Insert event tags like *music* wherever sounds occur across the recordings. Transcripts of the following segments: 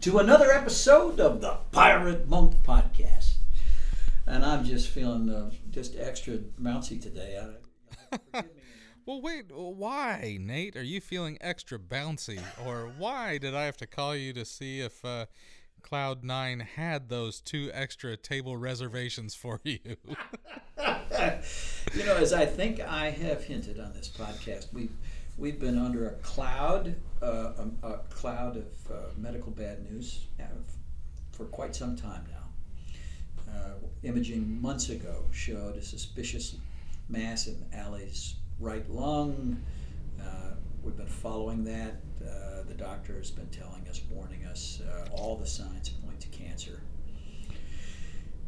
to another episode of the Pirate Monk Podcast. And I'm just feeling uh, just extra bouncy today. I, *laughs* Well, wait, why, Nate? Are you feeling extra bouncy? Or why did I have to call you to see if uh, Cloud9 had those two extra table reservations for you? *laughs* *laughs* you know, as I think I have hinted on this podcast, we've we've been under a cloud, uh, a, a cloud of uh, medical bad news uh, for quite some time now. Uh, imaging months ago showed a suspicious mass in Allie's right lung. Uh, we've been following that. Uh, the doctor has been telling us, warning us, all the signs point to cancer.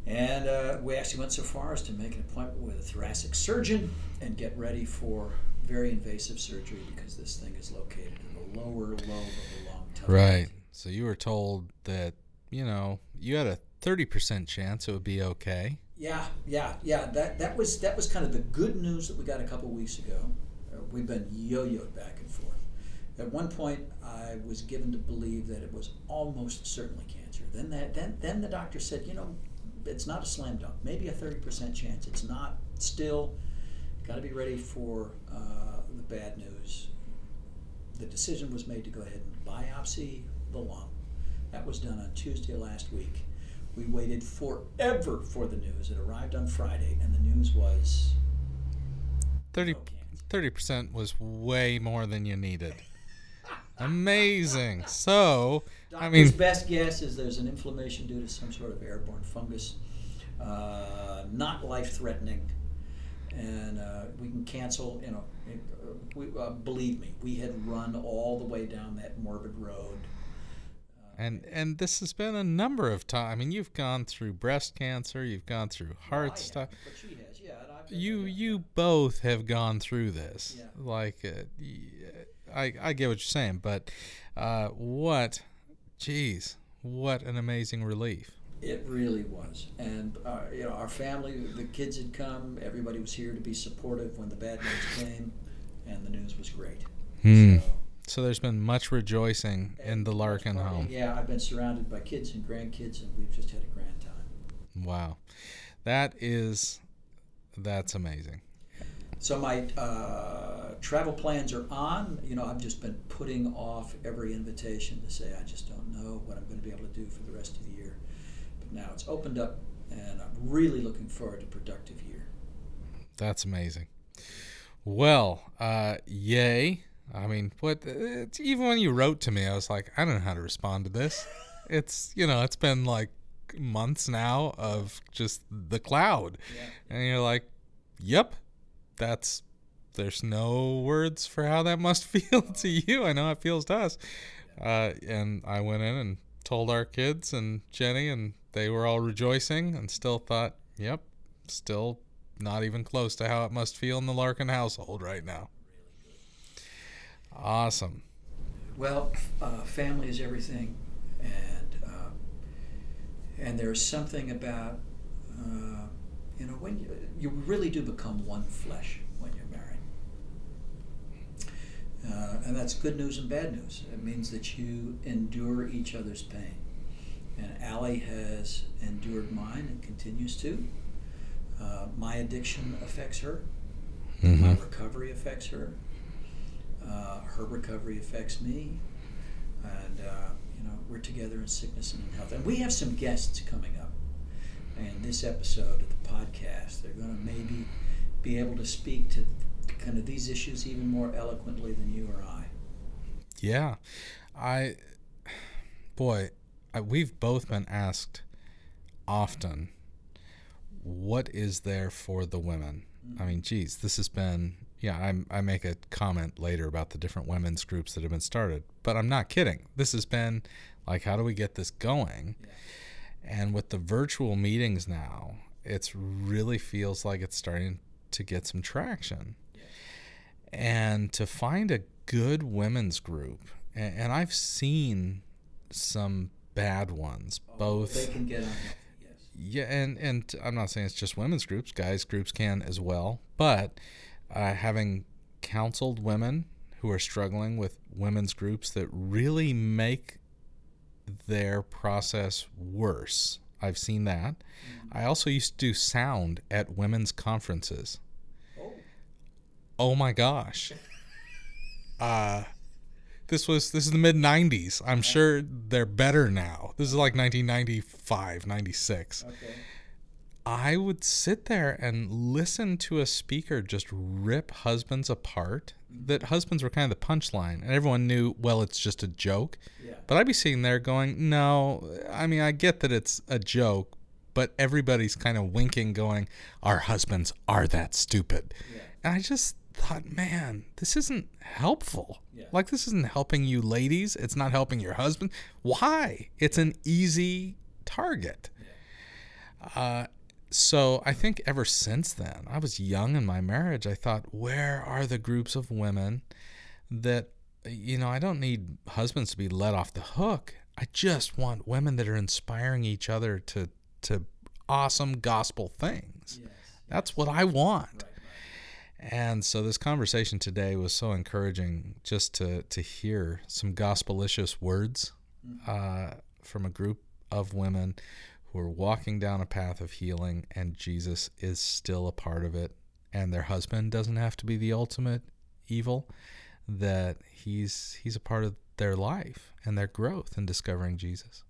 And uh, we actually went so far as to make an appointment with a thoracic surgeon and get ready for very invasive surgery because this thing is located in the lower lobe of the lung. right. So you were told that, you know, you had a 30% chance it would be okay. Yeah, yeah, yeah. That that was that was kind of the good news that we got a couple weeks ago. Uh, we've been yo-yoed back and forth. At one point, I was given to believe that it was almost certainly cancer. Then that then then the doctor said, you know, it's not a slam dunk. Maybe a thirty percent chance. It's not. Still, got to be ready for uh, the bad news. The decision was made to go ahead and biopsy the lung. That was done on Tuesday last week. We waited forever for the news. It arrived on Friday, and the news was 30, 30% was way more than you needed. Amazing. So, I Doctor's mean, best guess is there's an inflammation due to some sort of airborne fungus, uh, not life-threatening, and uh, we can cancel. You know, it, uh, we, uh, believe me, we had run all the way down that morbid road. and and this has been a number of times. I mean, you've gone through breast cancer, you've gone through heart I have, stuff. but she has, yeah. You you both have gone through this. Yeah. Like, uh, I I get what you're saying, but uh, what, geez, what an amazing relief. It really was, and uh, you know, our family, the kids had come. Everybody was here to be supportive when the bad news came, and the news was great. Hmm. So, So there's been much rejoicing in the Larkin home. Yeah, I've been surrounded by kids and grandkids, and we've just had a grand time. Wow, that is that's amazing. So my uh, travel plans are on. You know, I've just been putting off every invitation to say I just don't know what I'm going to be able to do for the rest of the year. Now it's opened up, and I'm really looking forward to a productive year. That's amazing. Well, uh, yay. I mean, what? It's, even when you wrote to me, I was like, I don't know how to respond to this. *laughs* It's you know, it's been like months now of just the cloud, Yeah. and you're like, yep, that's. There's no words for how that must *laughs* feel to you. I know it feels to us. Uh, and I went in and told our kids and Jenny, and they were all rejoicing and still thought, yep, still not even close to how it must feel in the Larkin household right now. Awesome. Well, uh, family is everything, and uh, and there's something about uh, you know when you, you really do become one flesh when you're married, uh, and that's good news and bad news. It means that you endure each other's pain, and Allie has endured mine and continues to. Uh, my addiction affects her. My Mhm. recovery affects her. Uh, her recovery affects me, and uh, you know we're together in sickness and in health. And we have some guests coming up in this episode of the podcast. They're going to maybe be able to speak to kind of these issues even more eloquently than you or I. Yeah. I, boy, we've both been asked often, what is there for the women? I mean, geez, this has been Yeah, I'm, I make a comment later about the different women's groups that have been started, but I'm not kidding. This has been like, how do we get this going? Yeah. And with the virtual meetings now, it's really feels like it's starting to get some traction. Yeah. And to find a good women's group, and, and I've seen some bad ones, Oh, both They can get unhealthy, *laughs* yes. yeah, and and I'm not saying it's just women's groups; guys groups can as well. But uh, having counseled women who are struggling with women's groups that really make their process worse, I've seen that. I also used to do sound at women's conferences. Oh, Oh my gosh. *laughs* Uh this was this is the mid 90s. I'm sure they're better now. This is like 1995, 96. okay. I would sit there and listen to a speaker just rip husbands apart. That husbands were kind of the punchline, and everyone knew, well, it's just a joke. Yeah. But I'd be sitting there going, no, I mean, I get that it's a joke, but everybody's kind of winking, going, our husbands are that stupid. Yeah. And I just thought, man, this isn't helpful. Yeah. Like, this isn't helping you ladies. It's not helping your husband. Why? It's an easy target. Uh, so I think ever since then, I was young in my marriage. I thought, where are the groups of women that, you know, I don't need husbands to be let off the hook. I just want women that are inspiring each other to to awesome gospel things. Yes. That's what I want. Right. And so this conversation today was so encouraging just to to hear some gospelicious words uh, from a group of women who are walking down a path of healing, and Jesus is still a part of it, and their husband doesn't have to be the ultimate evil. That he's he's a part of their life and their growth in discovering Jesus.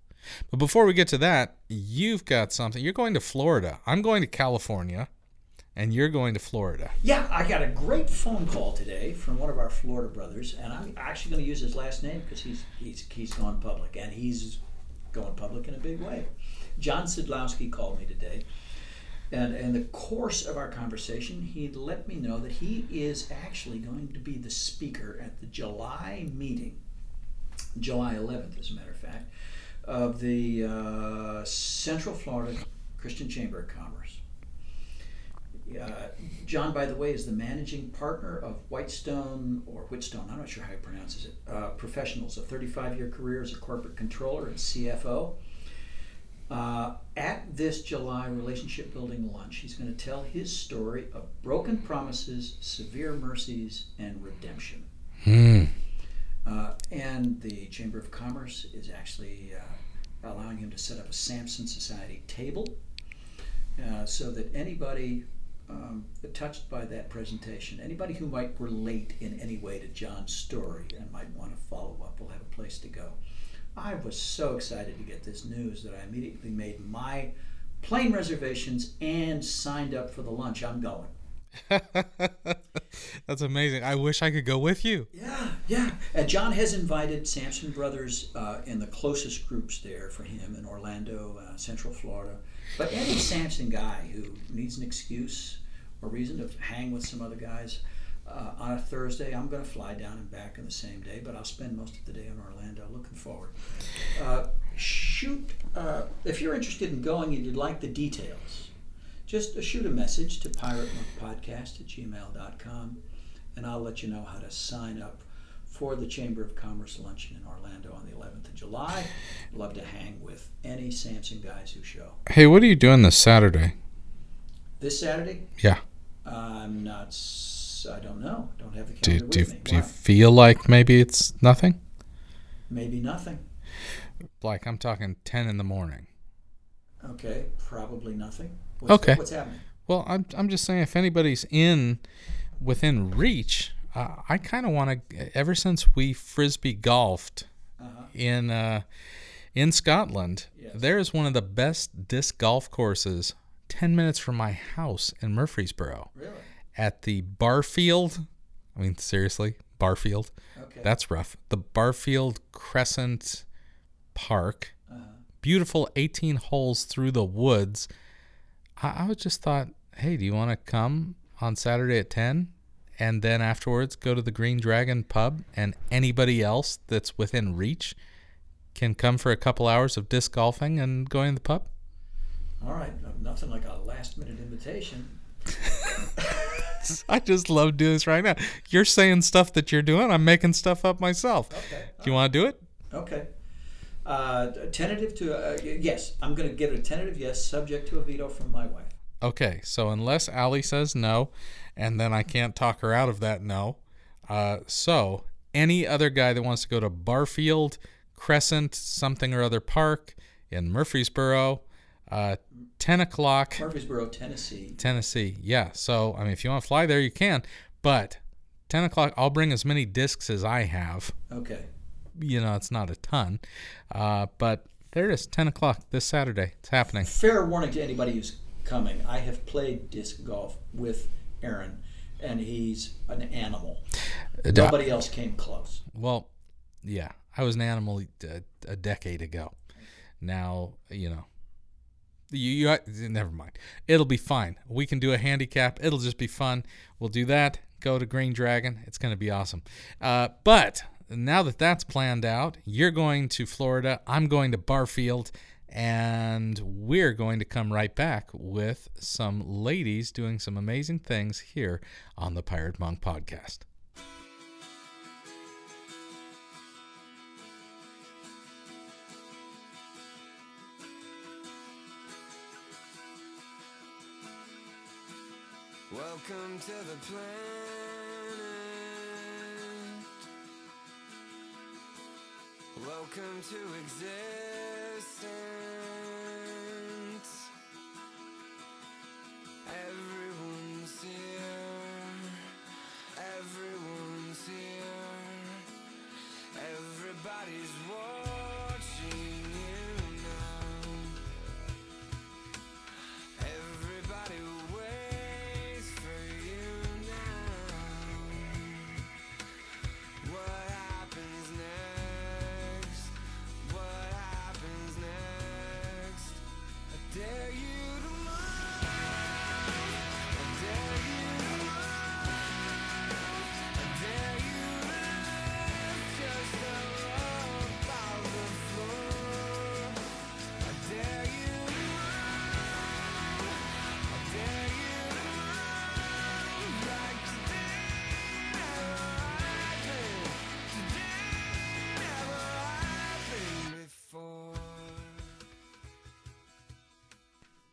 But before we get to that, you've got something. You're going to Florida. I'm going to California, and you're going to Florida. Yeah, I got a great phone call today from one of our Florida brothers, and I'm actually going to use his last name because he's, he's he's gone public, and he's going public in a big way. John Sidlowski called me today, and in the course of our conversation, he let me know that he is actually going to be the speaker at the July meeting, July 11th, as a matter of fact, of the uh, Central Florida Christian Chamber of Commerce. Uh, John, by the way, is the managing partner of Whitestone or Whitstone, I'm not sure how he pronounces it, uh, Professionals, a 35 year career as a corporate controller and CFO. Uh, at this July relationship building lunch, he's going to tell his story of broken promises, severe mercies, and redemption. Hmm. Uh, and the Chamber of Commerce is actually uh, allowing him to set up a Samson Society table uh, so that anybody um, touched by that presentation, anybody who might relate in any way to John's story and might want to follow up, will have a place to go. I was so excited to get this news that I immediately made my plane reservations and signed up for the lunch. I'm going. *laughs* That's amazing. I wish I could go with you. Yeah, yeah. And John has invited Samson Brothers uh, in the closest groups there for him in Orlando, uh, Central Florida. But any Samson guy who needs an excuse or reason to hang with some other guys uh, on a Thursday, I'm going to fly down and back in the same day, but I'll spend most of the day in Orlando. Looking forward. Uh, shoot, uh, if you're interested in going and you'd like the details, just uh, shoot a message to piratemonkpodcast at gmail.com and I'll let you know how to sign up for the Chamber of Commerce luncheon in Orlando on the 11th of July. Love to hang with any Samson guys who show. Hey, what are you doing this Saturday? This Saturday, Yeah. I'm not. s- I don't know. Don't have the Do, calendar do, with me. do you Why? feel like maybe it's nothing? Maybe nothing. Like I'm talking 10 in the morning. Okay, probably nothing. What's, Okay. What's happening? Well, I'm, I'm just saying if anybody's in within reach, uh, I kind of want to. Ever since we frisbee golfed Uh-huh. in uh, in Scotland, Yes. there is one of the best disc golf courses 10 minutes from my house in Murfreesboro Really? at the Barfield. I mean, seriously, Barfield. Okay. That's rough. The Barfield Crescent Park. uh, Beautiful 18 holes through the woods. I, I was just thought, hey, do you want to come on Saturday at 10? and then afterwards go to the Green Dragon pub, and anybody else that's within reach can come for a couple hours of disc golfing and going to the pub. All right, nothing like a last minute invitation. *laughs* I just love doing this right now. You're saying stuff that you're doing. I'm making stuff up myself. Okay. Do you want to do it? Okay. Uh, tentative to uh, yes, I'm going to give it a tentative yes, subject to a veto from my wife. Okay, so unless Allie says no, and then I can't talk her out of that no. Uh, so any other guy that wants to go to Barfield Crescent something or other park in Murfreesboro, uh, 10 o'clock, Murfreesboro, Tennessee. Tennessee. Yeah, so I mean, if you want to fly there, you can, but 10 o'clock, I'll bring as many discs as I have. Okay. You know, it's not a ton, uh, but there it is, 10 o'clock this Saturday. It's happening. Fair warning to anybody who's coming. I have played disc golf with Aaron, and he's an animal. Nobody else came close. Well, yeah, I was an animal a, a decade ago. Now, you know, you, you never mind. It'll be fine. We can do a handicap. It'll just be fun. We'll do that. Go to Green Dragon. It's going to be awesome. Uh, but now that that's planned out, you're going to Florida. I'm going to Barfield. And we're going to come right back with some ladies doing some amazing things here on the Pirate Monk podcast. Welcome to the planet. Welcome to existence. Everyone's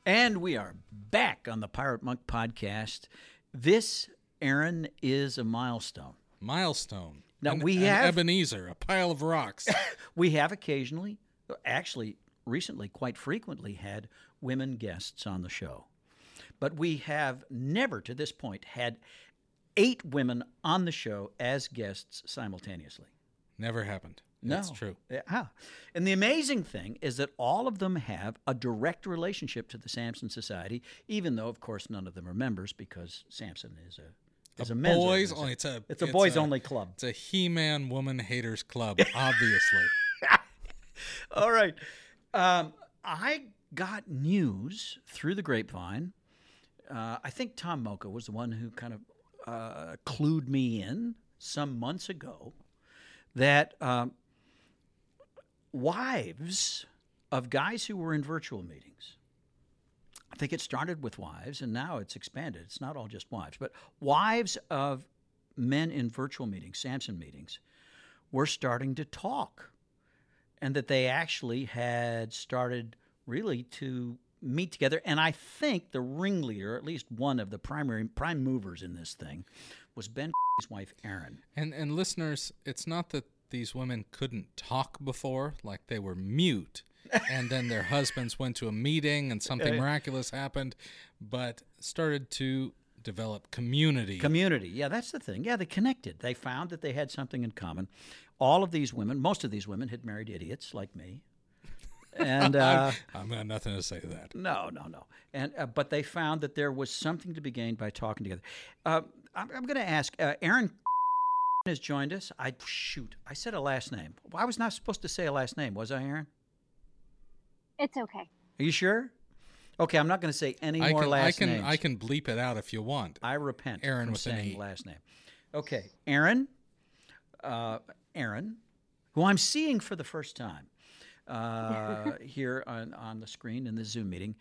And we are back on the Pirate Monk podcast. This, Aaron, is a milestone. Milestone. Now, An- we an have- Ebenezer, a pile of rocks. *laughs* We have occasionally, actually, recently, quite frequently, had women guests on the show. But we have never to this point had eight women on the show as guests simultaneously. Never happened. No. That's true. Yeah. And the amazing thing is that all of them have a direct relationship to the Samson Society, even though, of course, none of them are members because Samson is a is a, men's boys only. It's a. It's a boys only club. It's a He-Man woman haters club. *laughs* obviously. *laughs* All right. Um, I got news through the grapevine. Uh, I think Tom Mocha was the one who kind of uh, clued me in some months ago that um, wives of guys who were in virtual meetings, I think it started with wives and now it's expanded. It's not all just wives, but wives of men in virtual meetings, Samson meetings, were starting to talk and that they actually had started really to meet together. And I think the ringleader, at least one of the primary prime movers in this thing, was Ben *laughs* wife Erin. And and listeners, it's not that these women couldn't talk before, like they were mute, *laughs* and then their husbands went to a meeting and something miraculous happened, but started to develop community. Community, yeah, that's the thing. Yeah, they connected. They found that they had something in common. All of these women, most of these women, had married idiots like me, and *laughs* uh, I'm got nothing to say to that. No, no, no. And uh, but they found that there was something to be gained by talking together. Uh, I'm, I'm going to ask. Uh, Aaron has joined us. I shoot. I said a last name. I was not supposed to say a last name, was I, Aaron? It's okay. Are you sure? Okay, I'm not going to say any I more can, last I can, names. I can bleep it out if you want. I repent Aaron from with an saying E. last name. Okay, Aaron, uh, Aaron, who I'm seeing for the first time uh, *laughs* here on, on the screen in the Zoom meeting.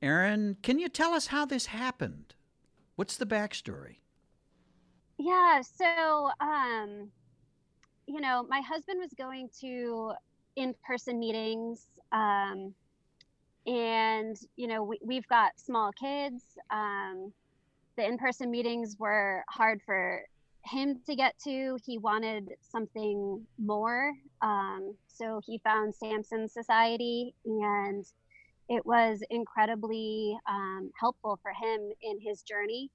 Aaron, can you tell us how this happened? What's the backstory? Yeah, so um you know, my husband was going to in-person meetings um and you know, we, we've got small kids. Um the in-person meetings were hard for him to get to. He wanted something more. Um so he found Samson Society and it was incredibly um, helpful for him in his journey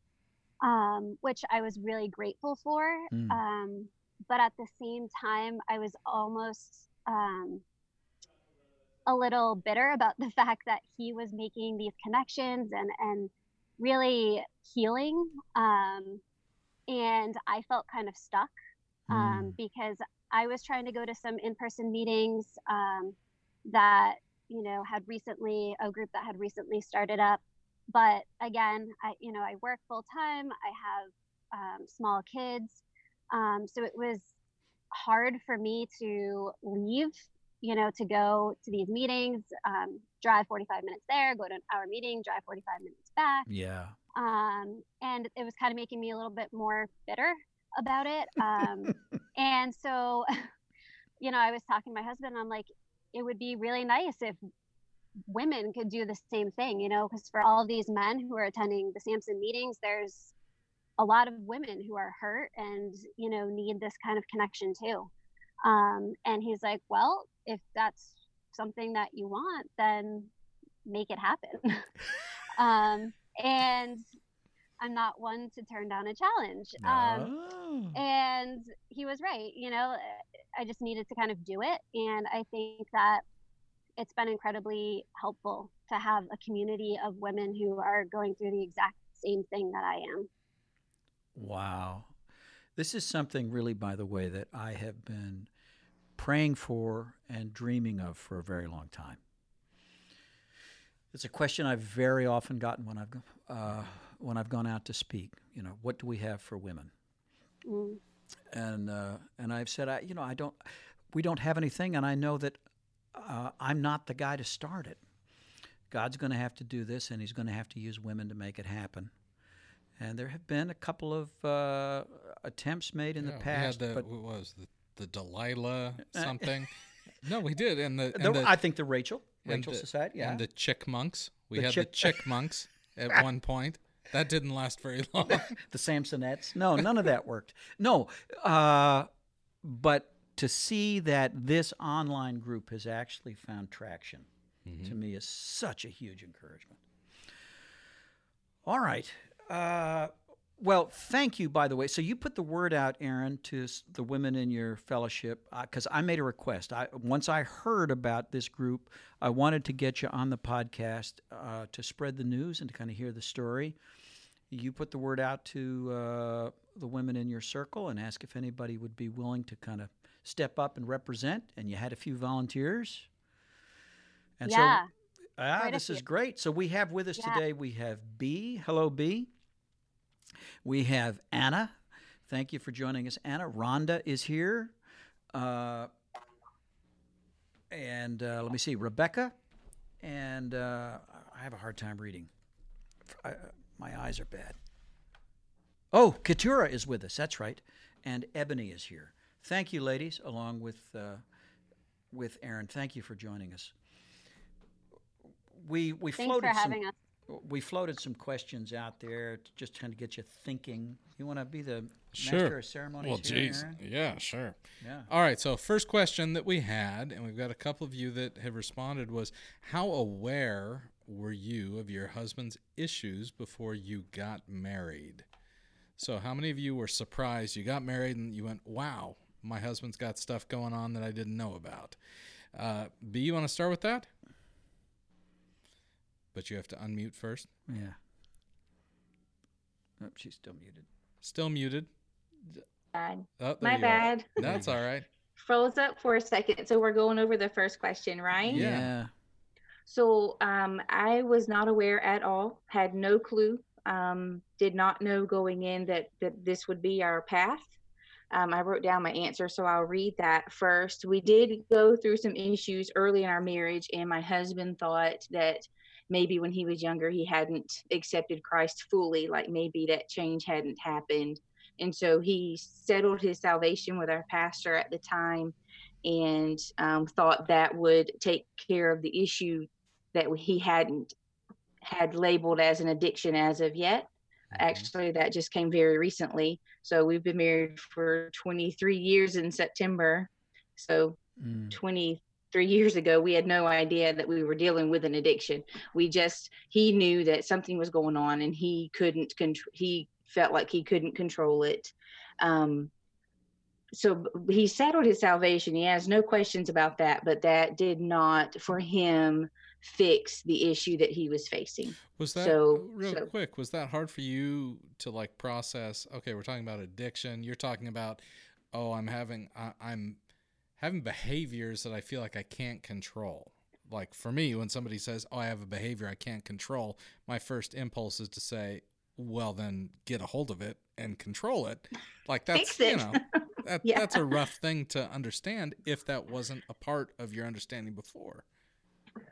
um, which I was really grateful for. Mm. Um, but at the same time, I was almost um, a little bitter about the *laughs* fact that he was making these connections and and really healing. Um, and I felt kind of stuck um, because I was trying to go to some in-person meetings um, that you know had recently a group that had recently started up but again i you know i work full time i have um, small kids um, so it was hard for me to leave you know to go to these meetings um, drive 45 minutes there go to an hour meeting drive 45 minutes back Yeah. um, and it was kind of making me a little bit more bitter about it. Um, *laughs* and so, *laughs* you know, I was talking to my husband. I'm like, it would be really nice if women could do the same thing, you know, because for all these men who are attending the Samson meetings, there's a lot of women who are hurt and you know need this kind of connection too. Um, and he's like, well, if that's something that you want, then make it happen. *laughs* um, and I'm not one to turn down a challenge. Um, Oh. and he was right. You know, I just needed to kind of do it. And I think that it's been incredibly helpful to have a community of women who are going through the exact same thing that I am. Wow. This is something, really, by the way, that I have been praying for and dreaming of for a very long time. It's a question I've very often gotten when I've uh, when I've gone out to speak. You know, what do we have for women? Mm. And uh, and I've said, I, you know, I don't, we don't have anything, and I know that uh, I'm not the guy to start it. God's going to have to do this, and He's going to have to use women to make it happen. And there have been a couple of uh, attempts made in Yeah, the past, the, but what was the the Delilah *laughs* something? no, we did, and the, and the I think the Rachel Rachel Society, yeah. and the chick monks. We had chick- the chick *laughs* monks at one point. That didn't last very *laughs* long. the Samsonettes. No, none of that worked. No, uh, but to see that this online group has actually found traction to me is such a huge encouragement. All right. Uh, well, thank you, by the way. So you put the word out, Aaron, to the women in your fellowship because I made a request. I once I heard about this group, I wanted to get you on the podcast uh, to spread the news and to kind of hear the story. You put the word out to uh, the women in your circle and ask if anybody would be willing to kind of step up and represent, and you had a few volunteers. And yeah. so Ah, this is great. So we have with us Yeah. today, we have B. Hello, B. We have Anna. Thank you for joining us, Anna. Rhonda is here. Uh, and uh, let me see, Rebecca. And uh, I have a hard time reading. I, my eyes are bad. Oh, Katura is with us. That's right. And Ebony is here. Thank you, ladies, along with uh, with Aaron. Thank you for joining us. We we Thanks floated for having some, us. we floated some questions out there to just trying to get you thinking. You want to be the Sure. master of ceremonies well, here, jeez, Aaron? yeah, sure. Yeah. All right. So, first question that we had, and we've got a couple of you that have responded, was how aware were you of your husband's issues before you got married? So, how many of you were surprised you got married and you went, wow, my husband's got stuff going on that I didn't know about? Uh, B, you want to start with that? But you have to unmute first. Yeah. Oh, she's still muted. Still muted. bad. Oh, My you are. bad. *laughs* That's all right. Froze up for a second. So we're going over the first question, right? Yeah. So um, I was not aware at all, had no clue, um, did not know going in that, that this would be our path. Um, I wrote down my answer, so I'll read that first. We did go through some issues early in our marriage, and my husband thought that maybe when he was younger, he hadn't accepted Christ fully, like maybe that change hadn't happened. And so he settled his salvation with our pastor at the time and um, thought that would take care of the issue that he hadn't had labeled as an addiction as of yet. Actually, that just came very recently. So we've been married for 23 years in September. So Mm. 23 years ago, we had no idea that we were dealing with an addiction. We just, he knew that something was going on and he couldn't, contr- he felt like he couldn't control it. Um, so he settled his salvation. He has no questions about that, but that did not, for him, fix the issue that he was facing. Was that So- real so- quick? Was that hard for you to like process? Okay, we're talking about addiction. You're talking about, oh, I'm having, I, I'm having behaviors that I feel like I can't control. Like for me, when somebody says, "Oh, I have a behavior I can't control," my first impulse is to say, "Well, then get a hold of it and control it." Like that's you know, *laughs* that, Yeah. that's a rough thing to understand if that wasn't a part of your understanding before.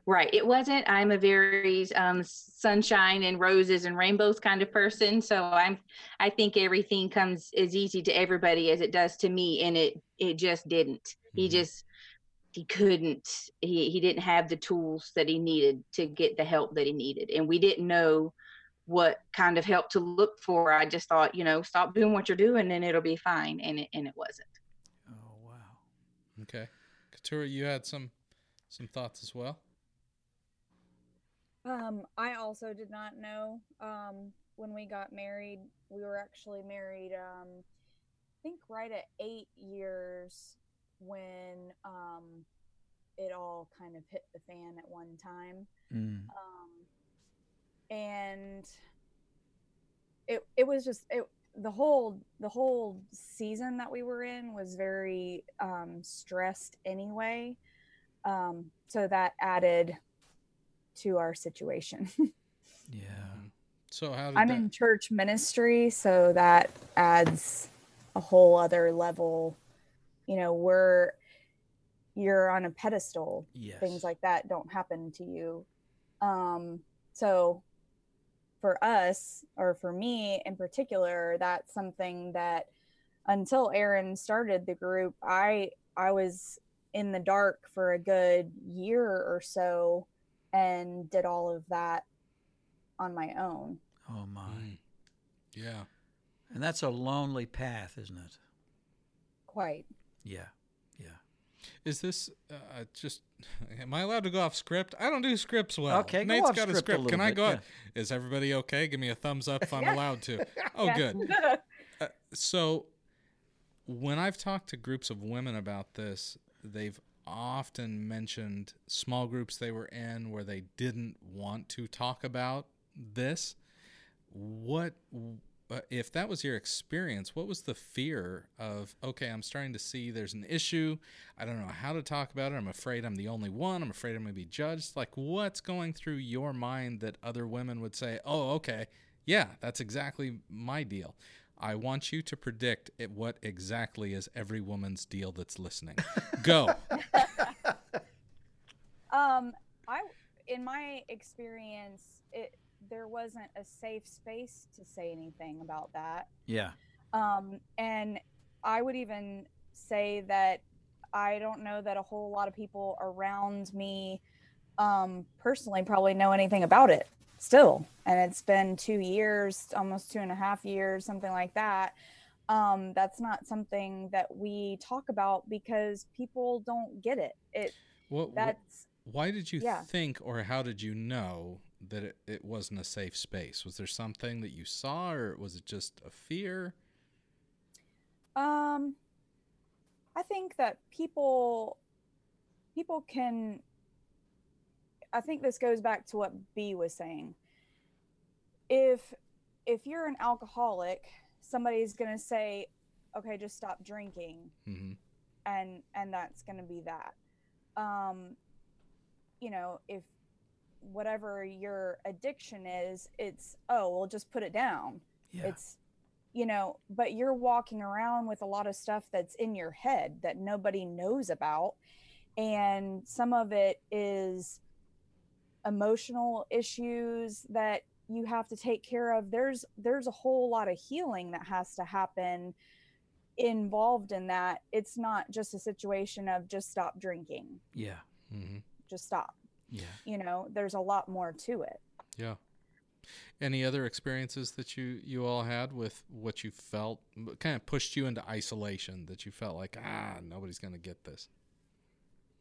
Right. It wasn't. I'm a very um, sunshine and roses and rainbows kind of person. So I'm. I think everything comes as easy to everybody as it does to me, and it it just didn't. He Mhm. just he couldn't. He he didn't have the tools that he needed to get the help that he needed, and we didn't know what kind of help to look for. I just thought, you know, stop doing what you're doing, and it'll be fine, and it and it wasn't. Oh wow. Okay, Katura, you had some some thoughts as well. Um, I also did not know um, when we got married. We were actually married, um, I think, right at eight years when um, it all kind of hit the fan at one time. Mm. Um, and it it was just it the whole the whole season that we were in was very um, stressed anyway. Um, so that added to our situation. *laughs* Yeah. So how did I'm that, in church ministry, so that adds a whole other level. You know, we're you're on a pedestal. Yes. Things like that don't happen to you. Um, so for us, or for me in particular, that's something that until Aaron started the group, I I was in the dark for a good year or so and did all of that on my own. Oh my. Mm. yeah. And that's a lonely path, isn't it? Quite. Yeah. Yeah. Is this uh, just? Am I allowed to go off script? I don't do scripts well. Okay, go Nate's off got a script a script. little Can I bit, go? yeah. Is everybody okay? Give me a thumbs up if I'm Yeah. allowed to. *laughs* Oh, Yeah. good. *laughs* Uh, so, when I've talked to groups of women about this, they've often mentioned small groups they were in where they didn't want to talk about this. What, uh, if that was your experience, what was the fear of, okay, I'm starting to see there's an issue. I don't know how to talk about it. I'm afraid I'm the only one. I'm afraid I'm going to be judged. Like, what's going through your mind that other women would say, oh, okay, yeah, that's exactly my deal. I want you to predict it, what exactly is every woman's deal that's listening. Go. *laughs* Um, I, in my experience, it there wasn't a safe space to say anything about that. Yeah. Um, and I would even say that I don't know that a whole lot of people around me, um, personally, probably know anything about it still. And it's been two years, almost two and a half years, something like that. Um, that's not something that we talk about because people don't get it. It what that's why did you yeah. think or how did you know that it, it wasn't a safe space? Was there something that you saw or was it just a fear? Um, I think that people people can. I think this goes back to what B was saying. If if you're an alcoholic, somebody's gonna say, "Okay, just stop drinking," hmm and and that's gonna be that. Um, you know, if whatever your addiction is, it's oh, well, just put it down. Yeah. It's you know, but you're walking around with a lot of stuff that's in your head that nobody knows about, and some of it is emotional issues that you have to take care of there's there's a whole lot of healing that has to happen involved in that it's not just a situation of just stop drinking yeah. hmm just stop Yeah. you know there's a lot more to it Yeah. Any other experiences that you you all had with what you felt kind of pushed you into isolation that you felt like ah nobody's gonna get this.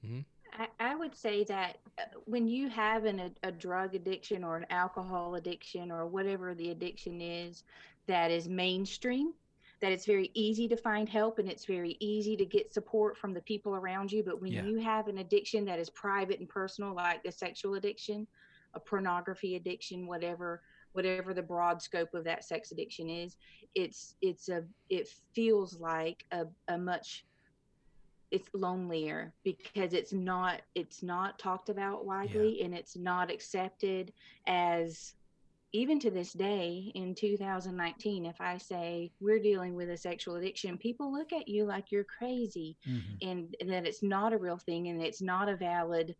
hmm I, I would say that uh, when you have an, a, a drug addiction or an alcohol addiction or whatever the addiction is that is mainstream, that it's very easy to find help and it's very easy to get support from the people around you. But when Yeah. you have an addiction that is private and personal, like a sexual addiction, a pornography addiction, whatever, whatever the broad scope of that sex addiction is, it's it's a it feels like a, a much it's lonelier because it's not it's not talked about widely and it's not accepted as even to this day in 2019 if i say we're dealing with a sexual addiction people look at you like you're crazy Mhm. and, and that it's not a real thing and it's not a valid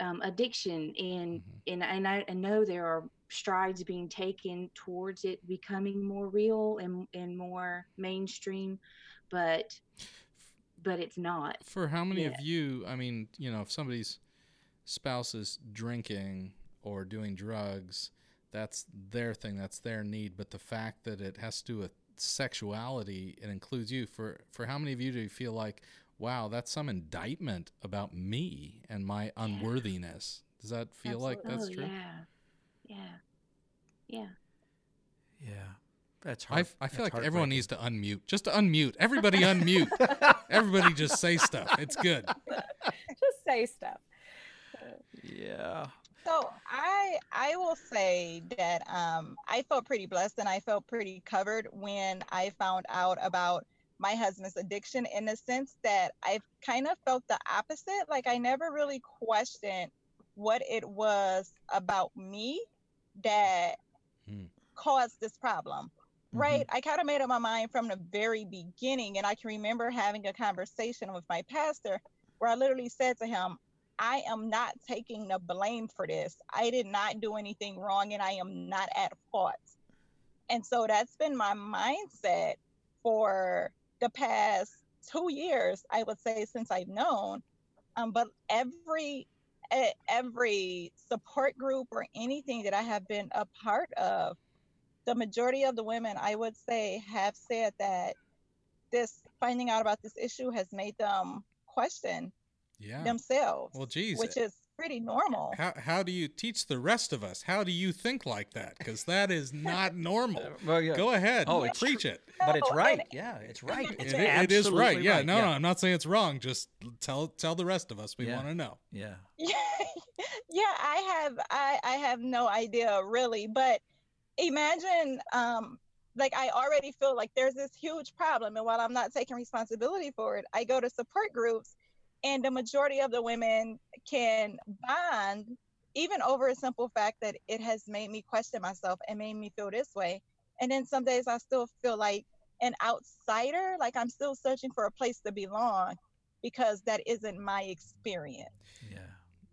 um, addiction and Mhm. and, and I, I know there are strides being taken towards it becoming more real and, and more mainstream but but it's not For how many Yeah. of you? I mean, you know, if somebody's spouse is drinking or doing drugs, that's their thing. That's their need. But the fact that it has to do with sexuality, it includes you. For for how many of you do you feel like, wow, that's some indictment about me and my unworthiness? Does that feel like that's oh true? yeah yeah yeah Yeah. That's hard. I feel that's like everyone needs to unmute. Just to unmute. Everybody unmute. *laughs* Everybody just say stuff. It's good. *laughs* just say stuff Yeah. So I I will say that um, I felt pretty blessed and I felt pretty covered when I found out about my husband's addiction in the sense that I've kind of felt the opposite. Like I never really questioned what it was about me that Hmm. caused this problem. Mhm. Right. I kind of made up my mind from the very beginning. And I can remember having a conversation with my pastor where I literally said to him, I am not taking the blame for this. I did not do anything wrong and I am not at fault. And so that's been my mindset for the past two years, I would say, since I've known. Um, but every every support group or anything that I have been a part of, the majority of the women I would say have said that this finding out about this issue has made them question Yeah. themselves, Well, geez. which is pretty normal. How how do you teach the rest of us? How do you think like that? Because that is *laughs* not normal. Uh, well, yeah. Go ahead. Oh, it's preach it. But it's right. and- Yeah, it's right. It's It, it is right. absolutely Yeah. No, yeah. no. I'm not saying it's wrong. Just tell tell the rest of us. We Yeah. want to know. Yeah. yeah *laughs* yeah i have i i have no idea really but imagine um like i already feel like there's this huge problem and while i'm not taking responsibility for it i go to support groups and the majority of the women can bond even over a simple fact that it has made me question myself and made me feel this way and then some days i still feel like an outsider like i'm still searching for a place to belong because that isn't my experience Yeah.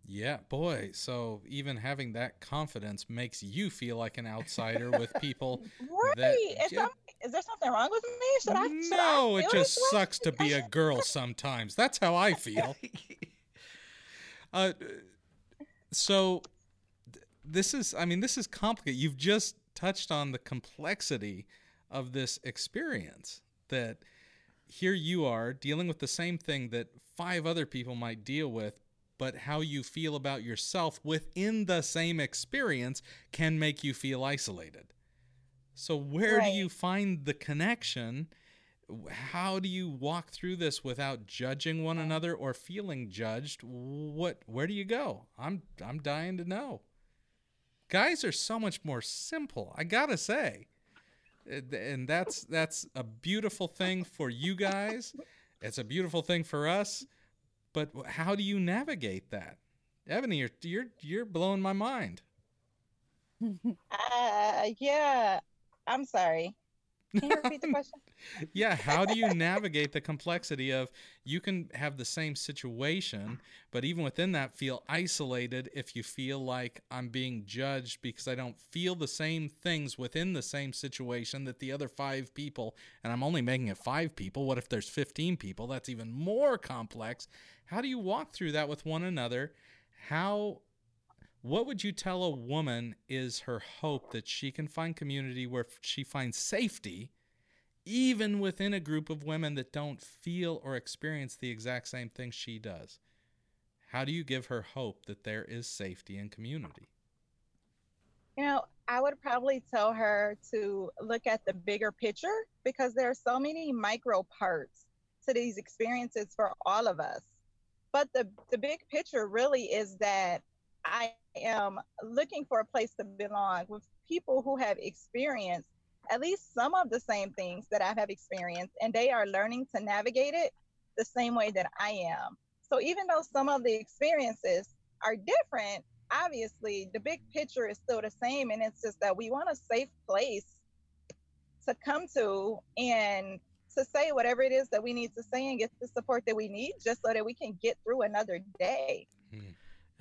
Yeah, boy. So even having that confidence makes you feel like an outsider with people. *laughs* Right. that- is, yeah. is there something wrong with me? Should I? Should no, I it just this way? sucks to be a girl sometimes. That's how I feel. *laughs* Uh, so th- this is, I mean, this is complicated. You've just touched on the complexity of this experience that here you are dealing with the same thing that five other people might deal with, but how you feel about yourself within the same experience can make you feel isolated. So, where Right. do you find the connection? How do you walk through this without judging one another or feeling judged? What where do you go? I'm I'm dying to know. Guys are so much more simple, I got to say. Uh, And that's that's a beautiful thing for you guys. It's a beautiful thing for us. But how do you navigate that? Ebony, you're you're you're blowing my mind. *laughs* Uh, yeah. I'm sorry. Can you repeat the *laughs* question? yeah, how do you navigate the complexity of you can have the same situation, but even within that feel isolated if you feel like I'm being judged because I don't feel the same things within the same situation that the other five people, and I'm only making it five people. What if there's 15 people? That's even more complex. How do you walk through that with one another? How what would you tell a woman is her hope that she can find community where she finds safety, even within a group of women that don't feel or experience the exact same things she does? How do you give her hope that there is safety and community? You know, I would probably tell her to look at the bigger picture because there are so many micro parts to these experiences for all of us. But the, the big picture really is that I am looking for a place to belong with people who have experienced at least some of the same things that I have experienced, and they are learning to navigate it the same way that I am. So even though some of the experiences are different, obviously the big picture is still the same, and it's just that we want a safe place to come to and to say whatever it is that we need to say and get the support that we need just so that we can get through another day. Hmm.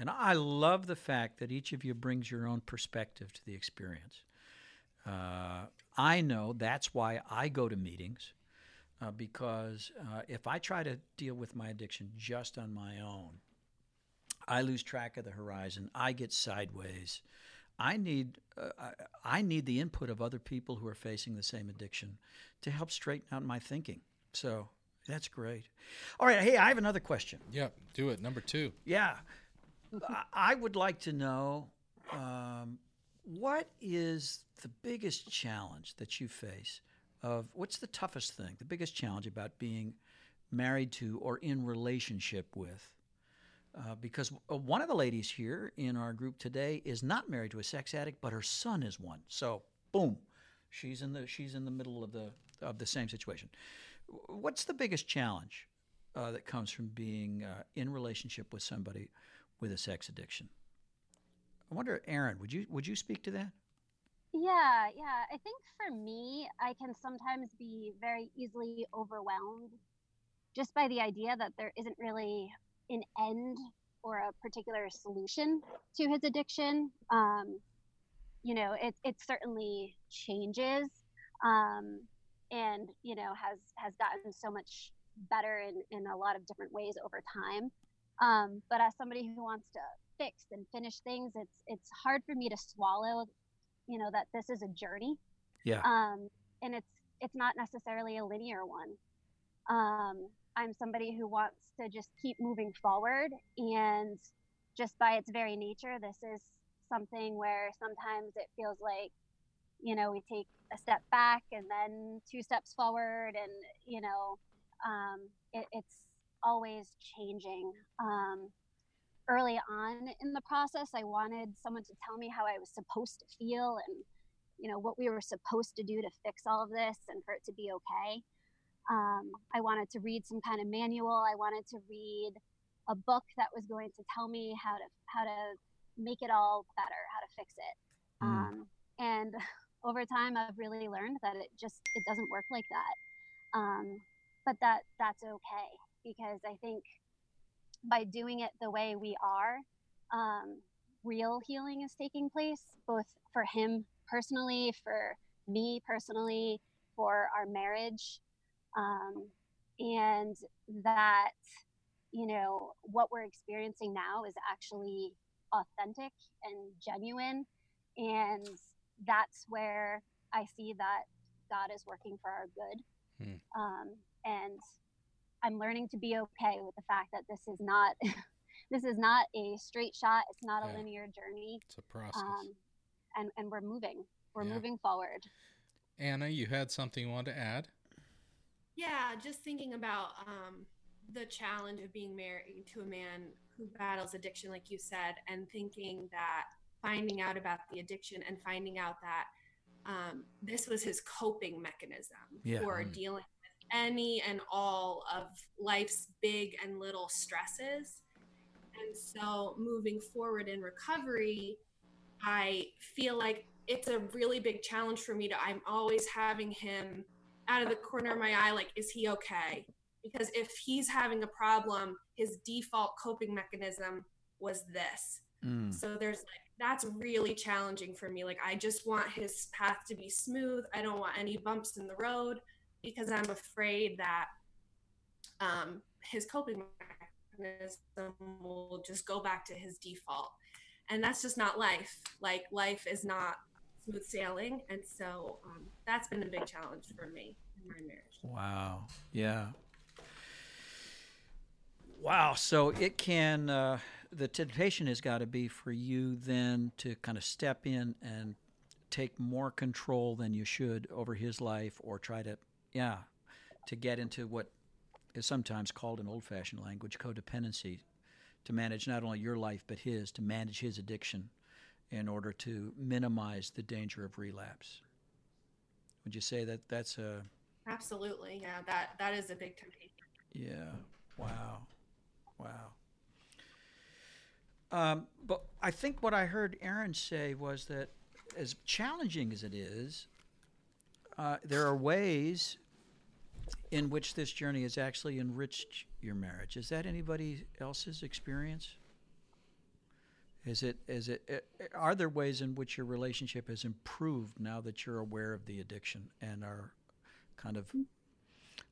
And I love the fact that each of you brings your own perspective to the experience. Uh, I know that's why I go to meetings uh, because uh, if I try to deal with my addiction just on my own, I lose track of the horizon. I get sideways. I need uh, I, need the input of other people who are facing the same addiction to help straighten out my thinking. So that's great. All right, hey, I have another question. Yep, do it. Number two. Yeah. I- would like to know um, what is the biggest challenge that you face of what's the toughest thing, the biggest challenge about being married to or in relationship with? Uh, because uh, one of the ladies here in our group today is not married to a sex addict, but her son is one. So, boom, she's in the she's in the middle of the of the same situation. What's the biggest challenge uh, that comes from being uh, in relationship with somebody with a sex addiction? I wonder, Aaron, would you would you speak to that? Yeah, yeah. I think for me, I can sometimes be very easily overwhelmed just by the idea that there isn't really an end or a particular solution to his addiction. Um, you know, it it certainly changes, um, and you know has has gotten so much better in in a lot of different ways over time. Um, but as somebody who wants to fix and finish things, it's it's hard for me to swallow you know that this is a journey Yeah. um, and it's it's not necessarily a linear one um, i'm somebody who wants to just keep moving forward and just by its very nature this is something where sometimes it feels like you know we take a step back and then two steps forward and you know um, it, it's always changing. Um, early on in the process i wanted someone to tell me how i was supposed to feel and you know what we were supposed to do to fix all of this and for it to be okay. Um, i wanted to read some kind of manual. I wanted to read a book that was going to tell me how to how to make it all better how to fix it. Mm. um, and *laughs* over time i've really learned that it just it doesn't work like that. Um, but that that's okay because i think by doing it the way we are, um, real healing is taking place, both for him personally, for me personally, for our marriage. Um, and that, you know, what we're experiencing now is actually authentic and genuine. And that's where I see that God is working for our good. Hmm. Um, and I'm learning to be okay with the fact that this is not *laughs* this is not a straight shot. It's not a linear journey. It's a process. Um, and and we're moving. We're Yeah. moving forward. Anna, you had something you wanted to add? Yeah, just thinking about um, the challenge of being married to a man who battles addiction, like you said, and thinking that finding out about the addiction and finding out that um, this was his coping mechanism Yeah. for Mm. dealing with any and all of life's big and little stresses. And so moving forward in recovery, I feel like it's a really big challenge for me to I'm always having him out of the corner of my eye like is he okay? Because if he's having a problem, his default coping mechanism was this. Mm. So there's like that's really challenging for me. Like I just want his path to be smooth. I don't want any bumps in the road because I'm afraid that um, his coping mechanism will just go back to his default. And that's just not life. Like life is not smooth sailing, and so um, that's been a big challenge for me in my marriage. Wow. Yeah. Wow. So it can, uh, the temptation has got to be for you then to kind of step in and take more control than you should over his life or try to, yeah, to get into what is sometimes called in old fashioned language codependency to manage not only your life but his, to manage his addiction in order to minimize the danger of relapse. Would you say that that's a, Absolutely, yeah. That that is a big temptation. Yeah. Wow. Wow. Um, but I think what I heard Aaron say was that, as challenging as it is, uh, there are ways in which this journey has actually enriched your marriage. Is that anybody else's experience? Is it? Is it? uh, Are there ways in which your relationship has improved now that you're aware of the addiction and are kind of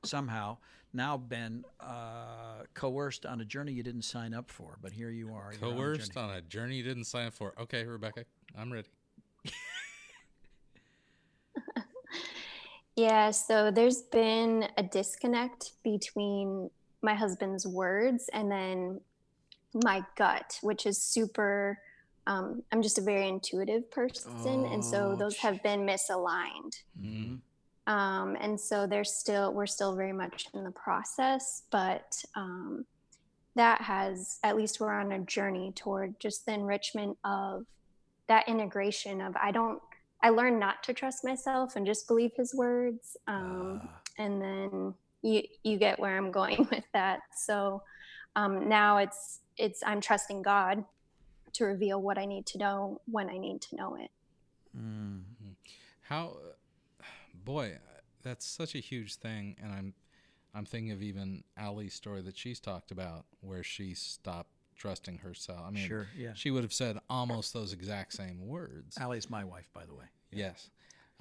somehow now been uh, coerced on a journey you didn't sign up for, but here you are. you're on a Coerced on a journey you didn't sign up for. Okay, Rebecca, I'm ready. Yeah, so there's been a disconnect between my husband's words and then my gut, which is super. Um, I'm just a very intuitive person, and so Oh, those have been misaligned. Mhm. Um, and so there's still we're still very much in the process, but um, that has at least we're on a journey toward just the enrichment of that integration of I don't I learned not to trust myself and just believe his words. Um, Ah. and then you you get where I'm going *laughs* with that. So um, now it's it's I'm trusting God to reveal what I need to know when I need to know it. Mm. How, *sighs* boy, that's such a huge thing, and I'm, I'm thinking of even Allie's story that she's talked about, where she stopped trusting herself. I mean, Sure, yeah. she would have said almost those exact same words. Allie's my wife, by the way. Yes.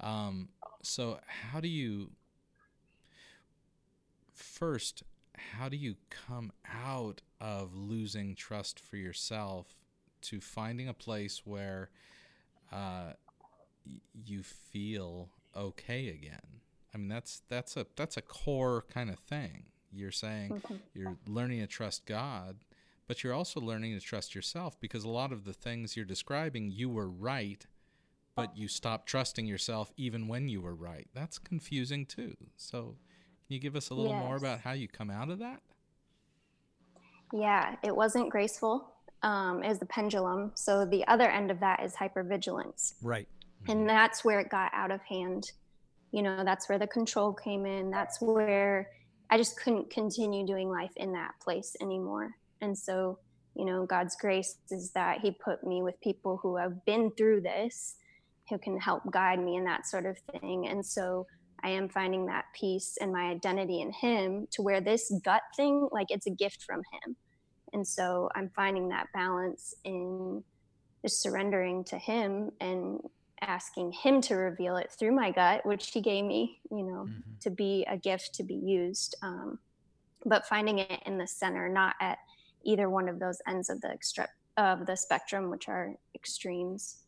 Um, so how do you first? How do you come out of losing trust for yourself to finding a place where uh, you feel okay again? I mean, that's that's a that's a core kind of thing. You're saying Mhm. you're learning to trust God, but you're also learning to trust yourself because a lot of the things you're describing, you were right, but you stopped trusting yourself even when you were right. That's confusing too. So, can you give us a little more about how you come out of that? Yeah, it wasn't graceful. Um, as the pendulum. So the other end of that is hypervigilance. Right. and that's where it got out of hand you know that's where the control came in that's where i just couldn't continue doing life in that place anymore and so you know god's grace is that he put me with people who have been through this who can help guide me in that sort of thing and so i am finding that peace and my identity in him to where this gut thing like it's a gift from him and so i'm finding that balance in just surrendering to him and asking him to reveal it through my gut, which he gave me, you know, Mm-hmm. to be a gift to be used. Um, but finding it in the center, not at either one of those ends of the extre- of the spectrum, which are extremes.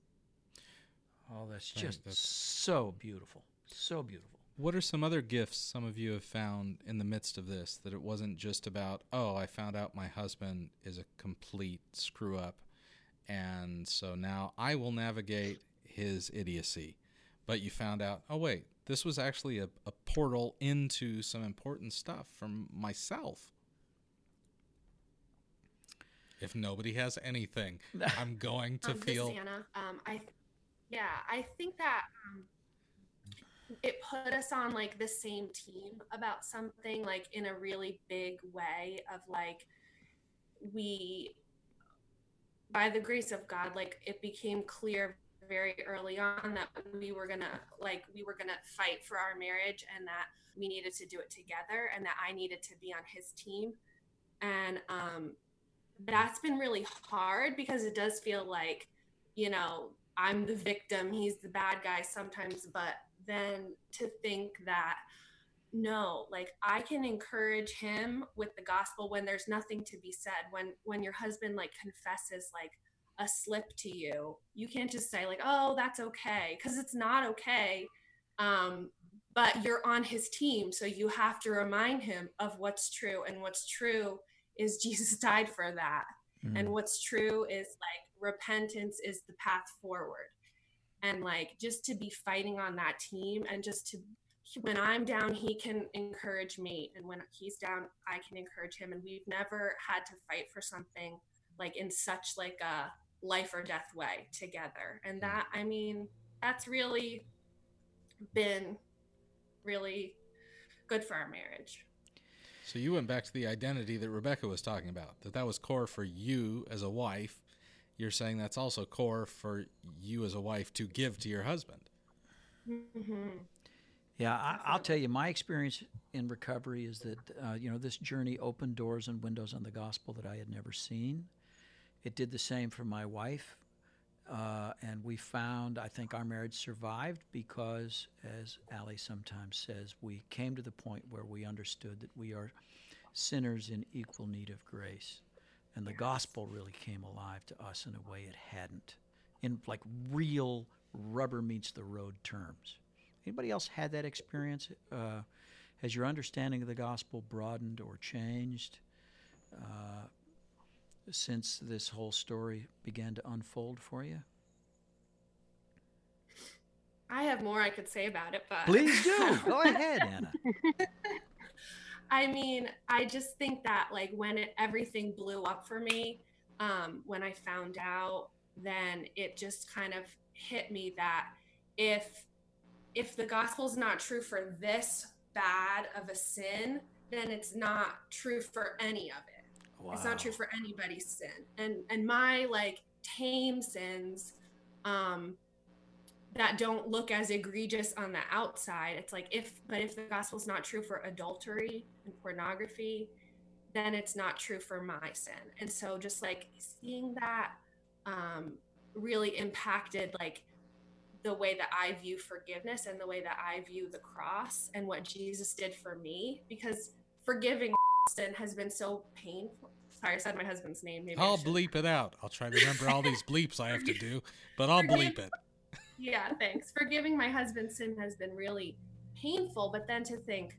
Oh, that's Right, just that's- so beautiful. So beautiful. What are some other gifts some of you have found in the midst of this that it wasn't just about, oh, I found out my husband is a complete screw up and so now I will navigate his idiocy. But you found out, oh wait, this was actually a, a portal into some important stuff from myself. If nobody has anything, *laughs* I'm going to um, feel This. Um, I, yeah, I think that um, it put us on like the same team about something like in a really big way of like we by the grace of God, like it became clear very early on that we were gonna like we were gonna fight for our marriage and that we needed to do it together and that I needed to be on his team. And um that's been really hard because it does feel like, you know, I'm the victim, he's the bad guy sometimes, but then to think that no like i can encourage him with the gospel when there's nothing to be said when when your husband like confesses like a slip to you you can't just say like oh that's okay because it's not okay um but you're on his team so you have to remind him of what's true and what's true is jesus *laughs* died for that. Mm. and what's true is like repentance is the path forward. And like just to be fighting on that team and just to when i'm down he can encourage me. And when he's down i can encourage him. And we've never had to fight for something like in such like a life or death way together. And that i mean that's really been really good for our marriage So you went back to the identity that Rebecca was talking about, that that was core for you as a wife. You're saying that's also core for you as a wife to give to your husband. mm-hmm. Yeah, I, I'll tell you, my experience in recovery is that uh, you know this journey opened doors and windows on the gospel that I had never seen. It did the same for my wife, uh, and we found I think our marriage survived because, as Allie sometimes says, we came to the point where we understood that we are sinners in equal need of grace, and the gospel really came alive to us in a way it hadn't, in like real rubber meets the road terms. Anybody else had that experience? Uh, has your understanding of the gospel broadened or changed uh, since this whole story began to unfold for you? i have more i could say about it but Please do. *laughs* Go ahead, Anna. *laughs* I mean, I just think that like when it, everything blew up for me, um, when I found out, then it just kind of hit me that if if the gospel's not true for this bad of a sin, then it's not true for any of it. It's not true for anybody's sin. And and my like tame sins, um, that don't look as egregious on the outside. It's like if but if the gospel's not true for adultery and pornography, then it's not true for my sin. And so just like seeing that um really impacted like the way that I view forgiveness and the way that I view the cross and what Jesus did for me because forgiving *laughs* sin has been so painful. Sorry, I said my husband's name. Maybe I'll bleep it out. I'll try to remember all these *laughs* bleeps I have to do, but I'll bleep it. yeah, thanks. Forgiving my husband's sin has been really painful, but then to think,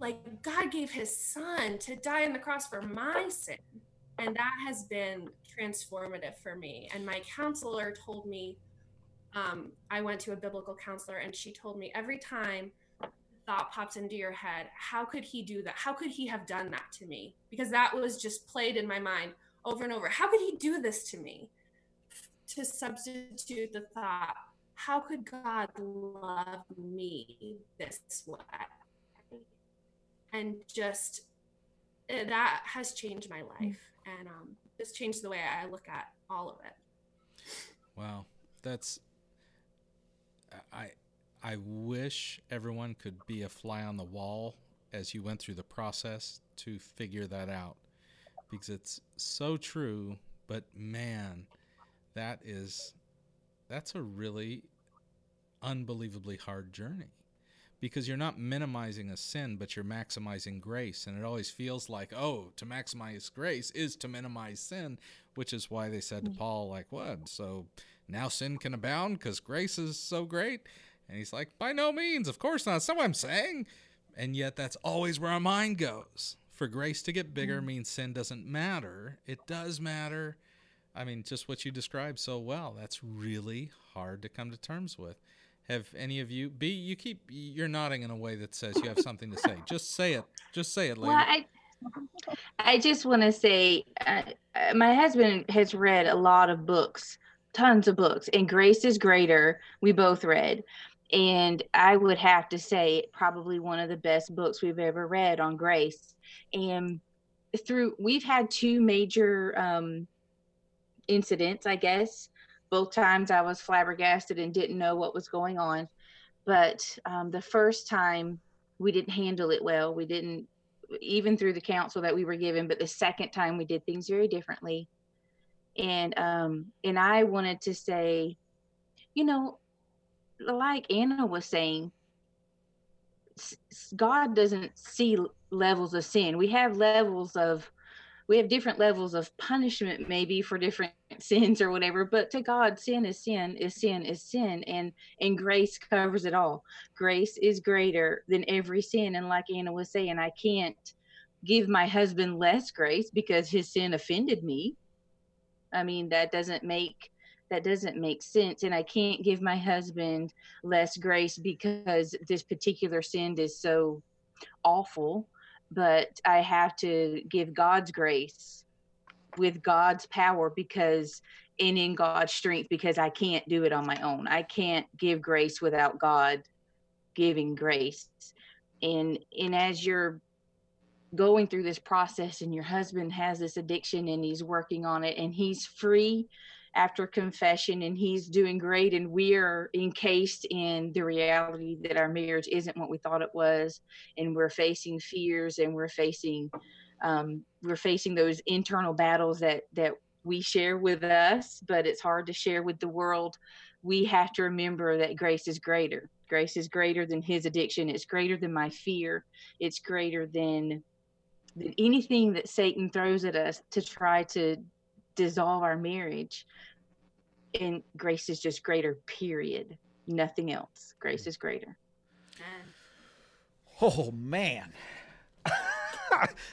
like, God gave his son to die on the cross for my sin. And that has been transformative for me. And my counselor told me, um, I went to a biblical counselor, and she told me every time thought pops into your head, how could he do that? How could he have done that to me? Because that was just played in my mind over and over. How could he do this to me? to substitute the thought, how could God love me this way? And just eh, that has changed my life and um, changed the way I look at all of it. Wow, that's I I wish everyone could be a fly on the wall as you went through the process to figure that out. Because it's so true, but man, that is that's a really unbelievably hard journey. Because you're not minimizing a sin but you're maximizing grace. And it always feels like oh to maximize grace is to minimize sin which is why they said to mm. paul like what? So now sin can abound because grace is so great and he's like by no means of course not that's not what i'm saying and yet that's always where our mind goes for grace to get bigger means sin doesn't matter it does matter I mean, just what you described so well. That's really hard to come to terms with. Have any of you? B, you keep you're nodding in a way that says you have something to say. *laughs* Just say it. Just say it, lady. Well, I, I just want to say, uh, uh, my husband has read a lot of books, tons of books, and Grace is Greater. We both read, and I would have to say probably one of the best books we've ever read on grace. And through we've had two major um, incidents, I guess. Both times I was flabbergasted and didn't know what was going on. But um, the first time we didn't handle it well. We didn't, even through the counsel that we were given. But the second time we did things very differently. And um, and I wanted to say, you know, like Anna was saying, God doesn't see levels of sin. We have levels of, we have different levels of punishment maybe for different *laughs* sins or whatever. But to God, sin is sin is sin is sin, and and grace covers it all. Grace is greater than every sin. And like Anna was saying, I can't give my husband less grace because his sin offended me. I mean, that doesn't make that doesn't make sense and i can't give my husband less grace because this particular sin is so awful but i have to give god's grace with god's power because and in god's strength because i can't do it on my own. I can't give grace without god giving grace. And and as you're going through this process and your husband has this addiction and he's working on it and he's free after confession and he's doing great and we're encased in the reality that our marriage isn't what we thought it was and we're facing fears and we're facing um, we're facing those internal battles that that we share with us but it's hard to share with the world. We have to remember that grace is greater. Grace is greater than his addiction. It's greater than my fear. It's greater than than anything that satan throws at us to try to dissolve our marriage and grace is just greater period nothing else grace is greater Oh man, *laughs*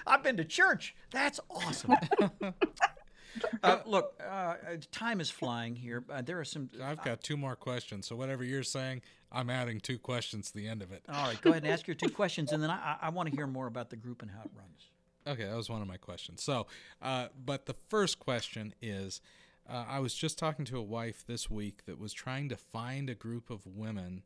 I've been to church. That's awesome. *laughs* uh, look, uh, uh, time is flying here. Uh, there are some. I've got two more questions. So whatever you're saying, I'm adding two questions to the end of it. All right, go ahead and ask your two questions, and then I, I, I want to hear more about the group and how it runs. Okay, that was one of my questions. So, uh, but the first question is uh, I was just talking to a wife this week that was trying to find a group of women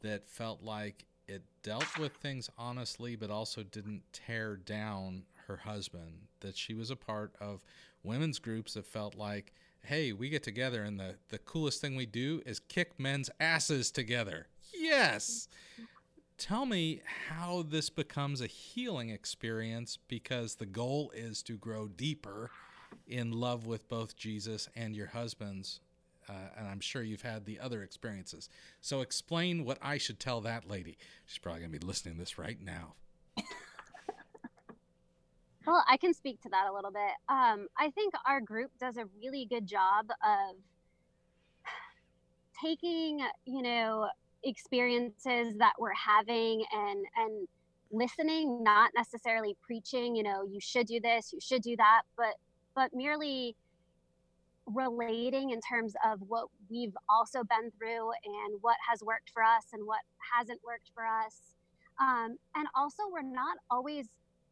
that felt like it dealt with things honestly, but also didn't tear down her husband. That she was a part of women's groups that felt like, hey, we get together and the, the coolest thing we do is kick men's asses together. Yes tell me how this becomes a healing experience because the goal is to grow deeper in love with both Jesus and your husbands. Uh, and I'm sure you've had the other experiences. So explain what I should tell that lady. She's probably going to be listening to this right now. Well, I can speak to that a little bit. Um, I think our group does a really good job of taking, you know, experiences that we're having and and listening, not necessarily preaching, you know, you should do this, you should do that, but but merely relating in terms of what we've also been through and what has worked for us and what hasn't worked for us. Um, and also, we're not always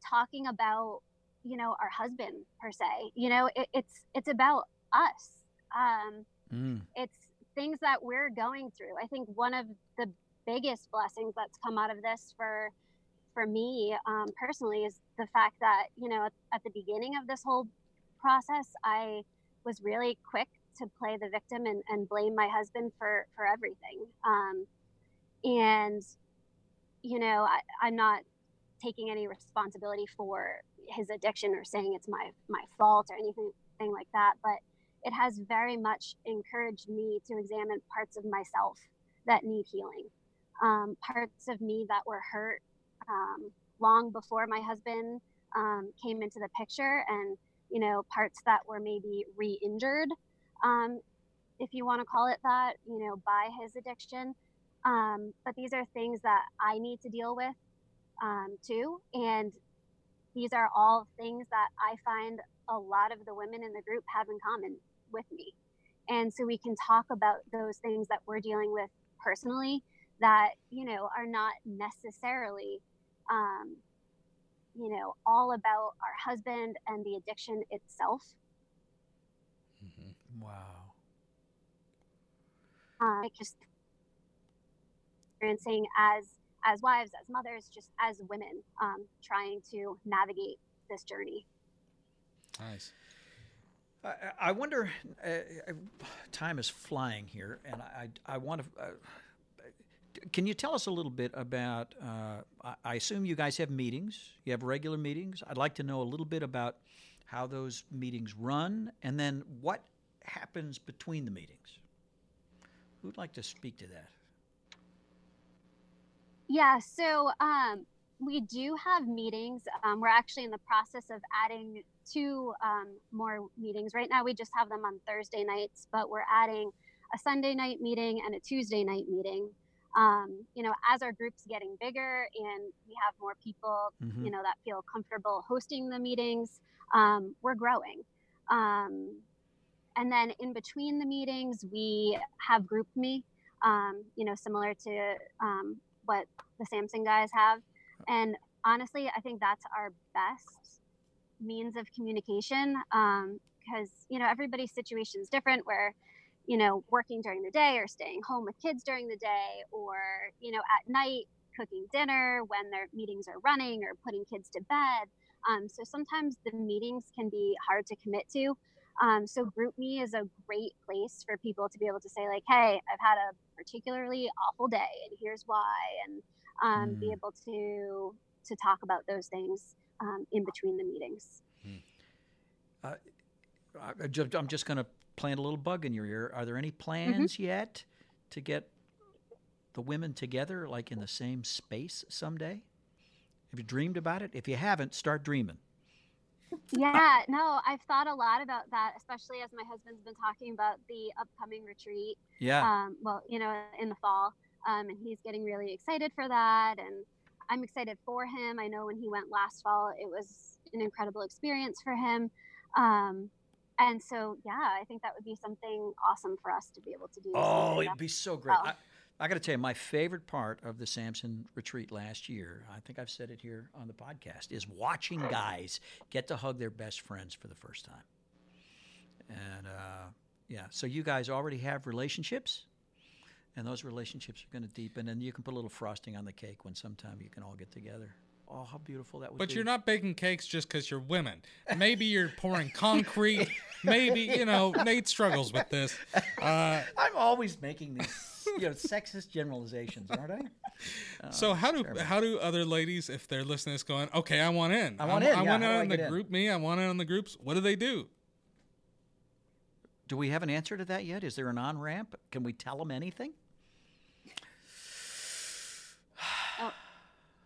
talking about you know our husband per se you know it, it's it's about us um Mm. it's things that we're going through i think one of the biggest blessings that's come out of this for for me um, personally is the fact that you know at, at the beginning of this whole process i was really quick to play the victim and, and blame my husband for for everything. Um, and you know I, i'm not taking any responsibility for his addiction or saying it's my my fault or anything thing like that but it has very much encouraged me to examine parts of myself that need healing um, parts of me that were hurt um, long before my husband um, came into the picture and you know parts that were maybe re-injured um, if you want to call it that you know by his addiction um, but these are things that i need to deal with um, too. And these are all things that I find a lot of the women in the group have in common with me. And so we can talk about those things that we're dealing with personally that, you know, are not necessarily, um, you know, all about our husband and the addiction itself. Wow. Um, just experiencing as as wives, as mothers, just as women, um, trying to navigate this journey. Nice. I, I wonder. Uh, uh, time is flying here, and I, I want to. Uh, can you tell us a little bit about? Uh, I, assume you guys have meetings. You have regular meetings. I'd like to know a little bit about how those meetings run, and then what happens between the meetings. Who'd like to speak to that? Yeah, so um, we do have meetings. Um, we're actually in the process of adding two um, more meetings. Right now, we just have them on Thursday nights, but we're adding a Sunday night meeting and a Tuesday night meeting. Um, you know, as our group's getting bigger and we have more people, Mhm. you know, that feel comfortable hosting the meetings, um, we're growing. Um, and then in between the meetings, we have GroupMe, um, you know, similar to um, what the Samson guys have. And honestly, I think that's our best means of communication because, you know, everybody's situation is different where, you know, working during the day or staying home with kids during the day or, you know, at night cooking dinner when their meetings are running or putting kids to bed. Um, so sometimes the meetings can be hard to commit to. Um, so GroupMe is a great place for people to be able to say like, "Hey, I've had a particularly awful day, and here's why," and um, be Mm. able to to talk about those things um, in between the meetings. Uh, I- I'm just going to plant a little bug in your ear. Are there any plans yet to get the women together, like in the same space someday? Have you dreamed about it? If you haven't, start dreaming. Yeah, no, I've thought a lot about that, especially as my husband's been talking about the upcoming retreat. Yeah. Um, well, you know, in the fall, um, and he's getting really excited for that, and I'm excited for him. I know when he went last fall, it was an incredible experience for him. Um, and so, yeah, I think that would be something awesome for us to be able to do. Oh, it'd be so great. Well. I, I got to tell you, my favorite part of the Samson retreat last year, I think I've said it here on the podcast, is watching guys get to hug their best friends for the first time. And uh, yeah, so you guys already have relationships, and those relationships are going to deepen, and you can put a little frosting on the cake when sometime you can all get together. Oh, how beautiful that would But be. you're not baking cakes just because you're women. Maybe you're pouring concrete. Maybe you know Nate struggles with this. Uh, I'm always making these, you know, sexist generalizations, aren't I? Oh, *laughs* so how do terrible. how do other ladies, if they're listening, to this going, okay, I want in. I want I'm- in, I yeah, want how do I in the get in?" group. Me, I want in on the groups. What do they do? Do we have an answer to that yet? Is there an on ramp? Can we tell them anything?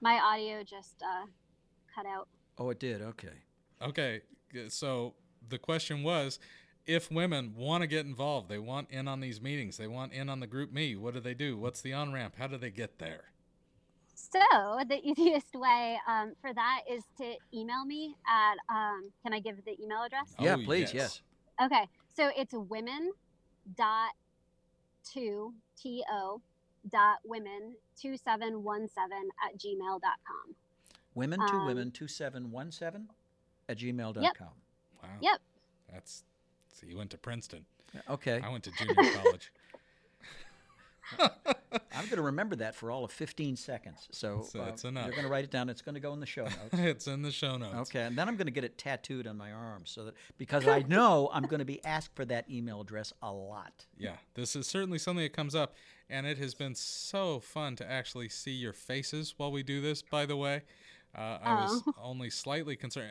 My audio just uh, cut out. Oh, it did. Okay. Okay, so the question was, if women want to get involved, they want in on these meetings, they want in on the GroupMe. What do they do? What's the on ramp? How do they get there? So the *laughs* easiest way um, for that is to email me at. Um, can I give the email address? Yeah, Oh, please. Yes. Okay, so it's women dot two t o dot women two seven one seven at gmail dot com. Women to Um, women two seven one seven at gmail.com. Wow. Yep. That's so you went to Princeton. Okay. I went to junior college. *laughs* I'm going to remember that for all of 15 seconds. So So uh, it's enough. You're going to write it down. It's going to go in the show *laughs* notes. it's in the show notes. Okay, and then I'm going to get it tattooed on my arm so that because I *laughs* know I'm going to be asked for that email address a lot. Yeah, this is certainly something that comes up, and it has been so fun to actually see your faces while we do this. By the way, uh, I was Oh. *laughs* only slightly concerned.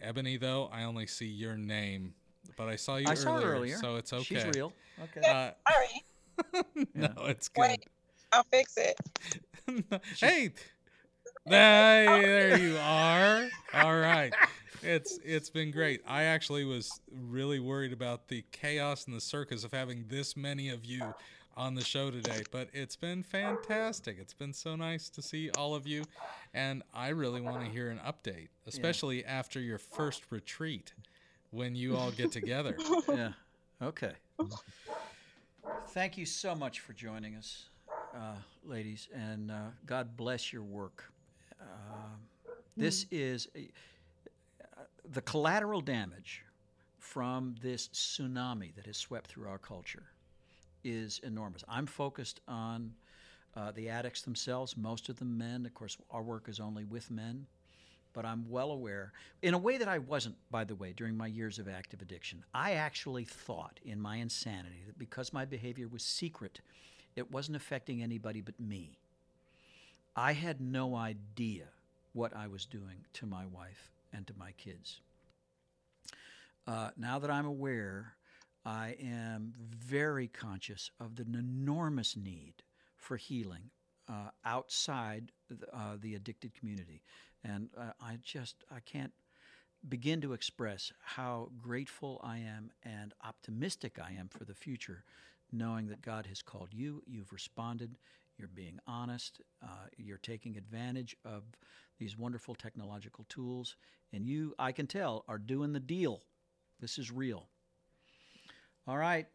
Ebony, though, I only see your name, but I saw you I earlier, saw her earlier. so it's okay. She's real. Okay. Uh, Sorry. *laughs* no, it's good. Wait, I'll fix it. *laughs* hey, hey, there you are. All right. It's it's been great. I actually was really worried about the chaos and the circus of having this many of you on the show today, but it's been fantastic. It's been so nice to see all of you, and I really want to hear an update, especially after your first retreat when you all get together. *laughs* yeah. Okay. Thank you so much for joining us, uh, ladies, and uh, God bless your work. Uh, this is a, uh, the collateral damage from this tsunami that has swept through our culture is enormous. I'm focused on uh, the addicts themselves, most of them men. Of course, our work is only with men. but I'm well aware, in a way that I wasn't, by the way, during my years of active addiction. I actually thought in my insanity that because my behavior was secret, it wasn't affecting anybody but me. I had no idea what I was doing to my wife and to my kids. Uh, now that I'm aware, I am very conscious of the enormous need for healing uh, outside the, uh, the addicted community, and uh, I just I can't begin to express how grateful I am and optimistic I am for the future, knowing that God has called you, you've responded, you're being honest, uh, you're taking advantage of these wonderful technological tools, and you, I can tell, are doing the deal. This is real. All right.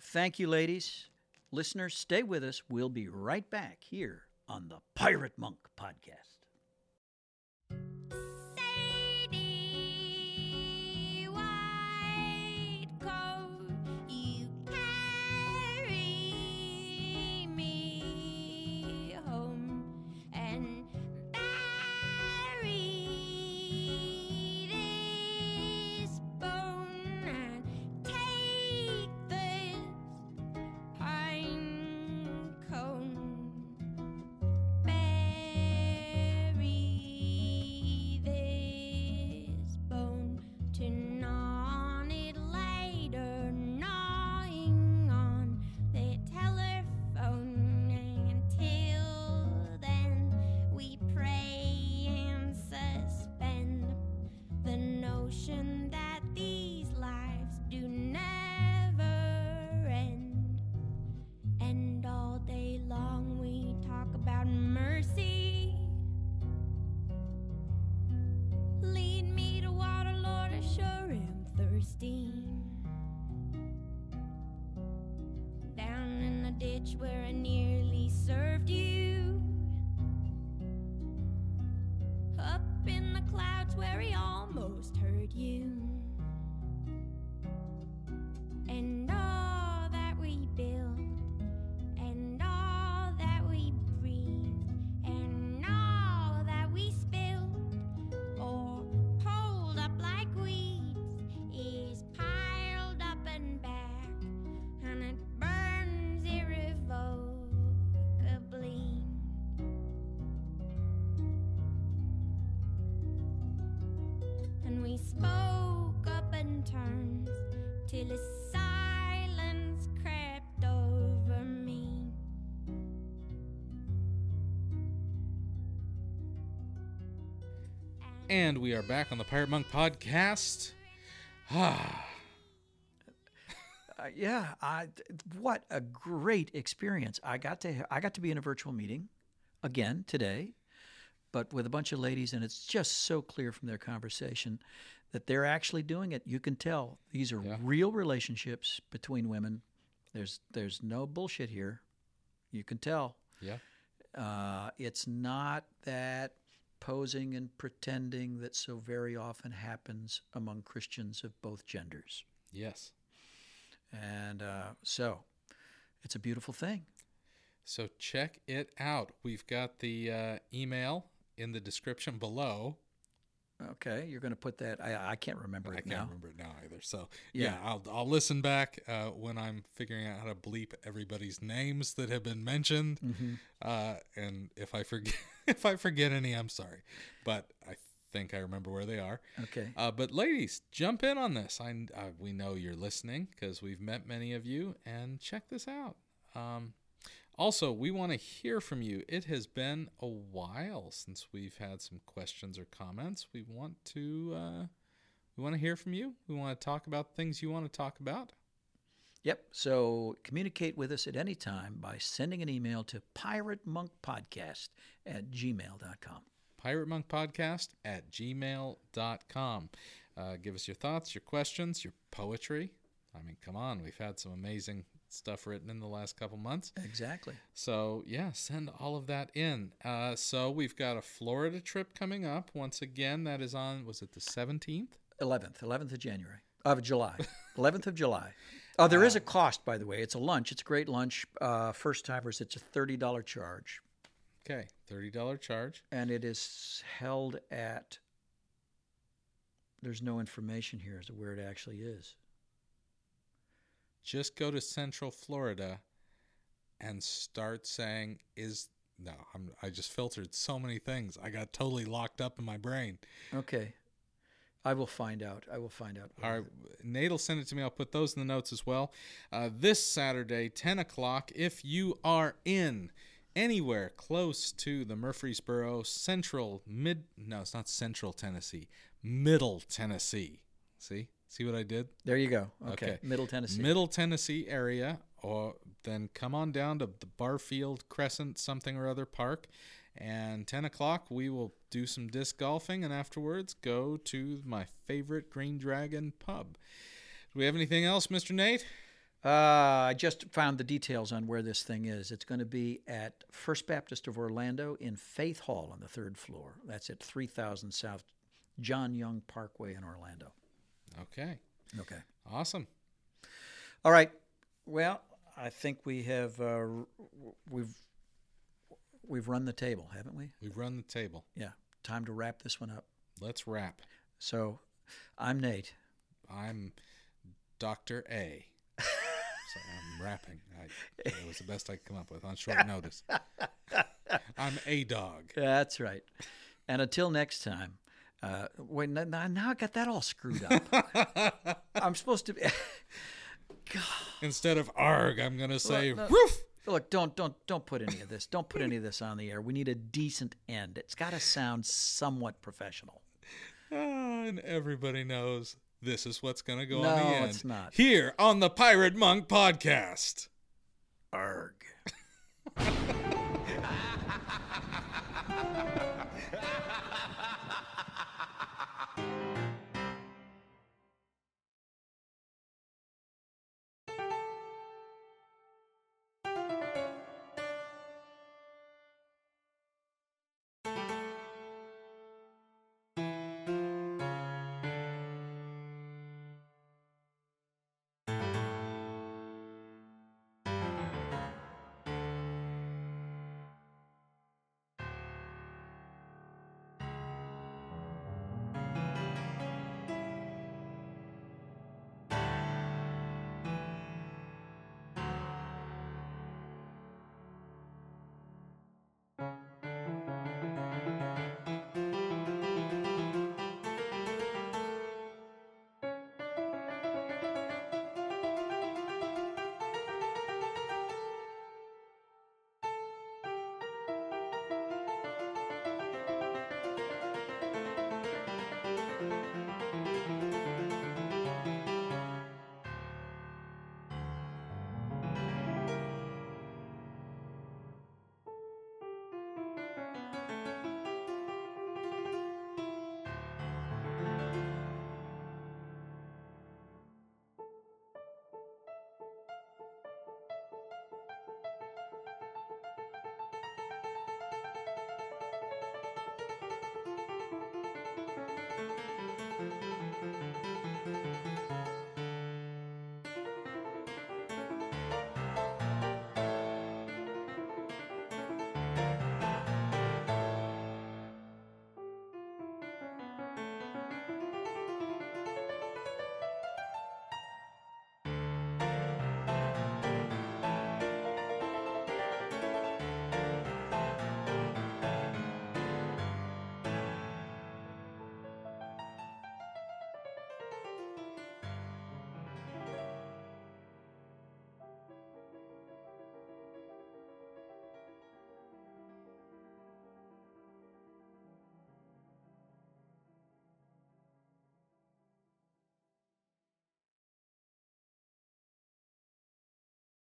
Thank you, ladies. Listeners, stay with us. We'll be right back here on the Pirate Monk Podcast. Till a silence crept over me. And we are back on the Pirate Monk podcast. Ah, Uh, yeah, I, what a great experience! I got to I got to be in a virtual meeting again today, but with a bunch of ladies, and it's just so clear from their conversation that they're actually doing it. You can tell these are real relationships between women. There's there's no bullshit here. You can tell. yeah. Uh, it's not that posing and pretending that so very often happens among Christians of both genders. Yes. And uh, so it's a beautiful thing. So check it out. We've got the uh, email in the description below. Okay, you're going to put that. I, I can't remember it now. I can't now. remember it now either. So yeah, Yeah. I'll I'll listen back uh, when I'm figuring out how to bleep everybody's names that have been mentioned. Mm-hmm. Uh, and if I forget *laughs* if I forget any, I'm sorry, but I think I remember where they are. Okay. Uh, but ladies, jump in on this. I uh, we know you're listening because we've met many of you, and check this out. Um, also, we want to hear from you. It has been a while since we've had some questions or comments. We want to uh, we want to hear from you. We want to talk about things you want to talk about. Yep. So communicate with us at any time by sending an email to piratemonkpodcast at gmail.com. Pirate Monk Podcast at gmail.com. Uh, give us your thoughts, your questions, your poetry. I mean, come on, we've had some amazing stuff written in the last couple months. Exactly. So, yeah, send all of that in. Uh, so, we've got a Florida trip coming up. Once again, that is on, was it the 17th? 11th, 11th of January, of July, *laughs* 11th of July. Oh, there is a cost, by the way. It's a lunch. It's a great lunch. Uh, first timers, it's a $30 charge. Okay, $30 charge. and it is held at. There's no information here as to where it actually is. Just go to Central Florida and start saying, is. No, I'm, I just filtered so many things. I got totally locked up in my brain. Okay, I will find out. I will find out. All right, Nate will send it to me. I'll put those in the notes as well. Uh, this Saturday, 10 o'clock, if you are in anywhere close to the Murfreesboro Central, mid, no, it's not Central Tennessee, Middle Tennessee. See? See what I did? There you go. Okay, Middle Tennessee. Middle Tennessee area, or then come on down to the Barfield Crescent something or other park. And 10 o'clock, we will do some disc golfing, and afterwards go to my favorite Green Dragon pub. Do we have anything else, Mr. Nate? Uh, I just found the details on where this thing is. It's going to be at First Baptist of Orlando in Faith Hall on the third floor. That's at 3000 South John Young Parkway in Orlando. Okay. Okay. Awesome. All right. Well, I think we have uh, we've we've run the table, haven't we? We've run the table. Yeah. Time to wrap this one up. Let's wrap. So, I'm Nate. I'm Dr. A. *laughs* so I'm rapping. I, that was the best I could come up with on short notice. *laughs* I'm a dog. That's right. And until next time, uh, wait, now, now I got that all screwed up. *laughs* I'm supposed to be. *laughs* Instead of arg, I'm gonna say Look, roof. Look, don't don't don't put any of this. Don't put any of this on the air. We need a decent end. It's got to sound somewhat professional. *laughs* Ah, and everybody knows this is what's gonna go No, on the end. it's not. Here on the Pirate Monk podcast. Arg.